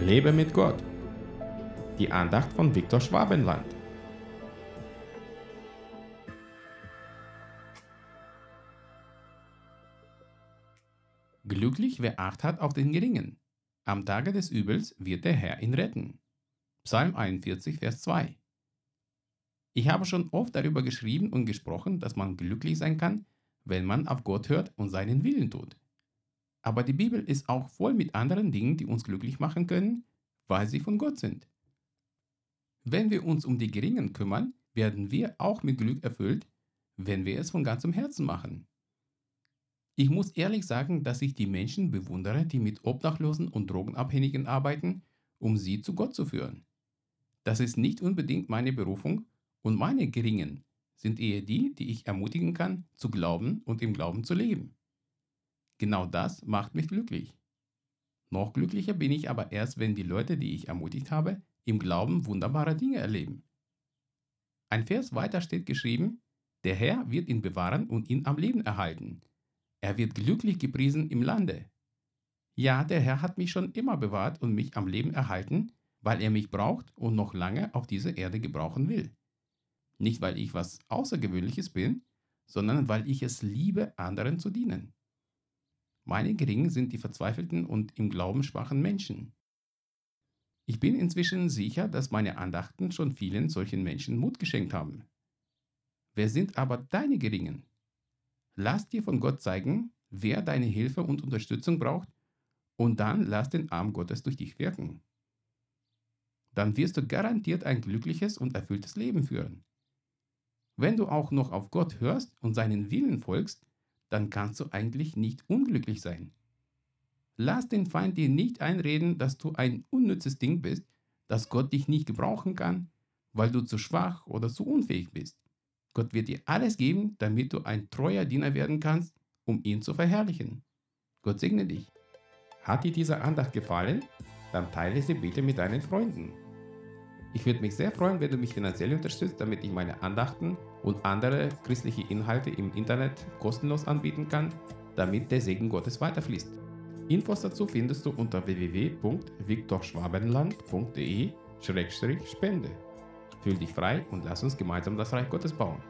Lebe mit Gott. Die Andacht von Viktor Schwabenland. Glücklich wer Acht hat auf den Geringen. Am Tage des Übels wird der Herr ihn retten. Psalm 41, Vers 2. Ich habe schon oft darüber geschrieben und gesprochen, dass man glücklich sein kann, wenn man auf Gott hört und seinen Willen tut. Aber die Bibel ist auch voll mit anderen Dingen, die uns glücklich machen können, weil sie von Gott sind. Wenn wir uns um die Geringen kümmern, werden wir auch mit Glück erfüllt, wenn wir es von ganzem Herzen machen. Ich muss ehrlich sagen, dass ich die Menschen bewundere, die mit Obdachlosen und Drogenabhängigen arbeiten, um sie zu Gott zu führen. Das ist nicht unbedingt meine Berufung und meine Geringen sind eher die, die ich ermutigen kann, zu glauben und im Glauben zu leben. Genau das macht mich glücklich. Noch glücklicher bin ich aber erst, wenn die Leute, die ich ermutigt habe, im Glauben wunderbare Dinge erleben. Ein Vers weiter steht geschrieben, der Herr wird ihn bewahren und ihn am Leben erhalten. Er wird glücklich gepriesen im Lande. Ja, der Herr hat mich schon immer bewahrt und mich am Leben erhalten, weil er mich braucht und noch lange auf dieser Erde gebrauchen will. Nicht, weil ich was Außergewöhnliches bin, sondern weil ich es liebe, anderen zu dienen. Meine Geringen sind die verzweifelten und im Glauben schwachen Menschen. Ich bin inzwischen sicher, dass meine Andachten schon vielen solchen Menschen Mut geschenkt haben. Wer sind aber deine Geringen? Lass dir von Gott zeigen, wer deine Hilfe und Unterstützung braucht, und dann lass den Arm Gottes durch dich wirken. Dann wirst du garantiert ein glückliches und erfülltes Leben führen. Wenn du auch noch auf Gott hörst und seinen Willen folgst, dann kannst du eigentlich nicht unglücklich sein. Lass den Feind dir nicht einreden, dass du ein unnützes Ding bist, dass Gott dich nicht gebrauchen kann, weil du zu schwach oder zu unfähig bist. Gott wird dir alles geben, damit du ein treuer Diener werden kannst, um ihn zu verherrlichen. Gott segne dich. Hat dir diese Andacht gefallen? Dann teile sie bitte mit deinen Freunden. Ich würde mich sehr freuen, wenn du mich finanziell unterstützt, damit ich meine Andachten und andere christliche Inhalte im Internet kostenlos anbieten kann, damit der Segen Gottes weiterfließt. Infos dazu findest du unter www.viktorschwabenland.de-spende. Fühl dich frei und lass uns gemeinsam das Reich Gottes bauen.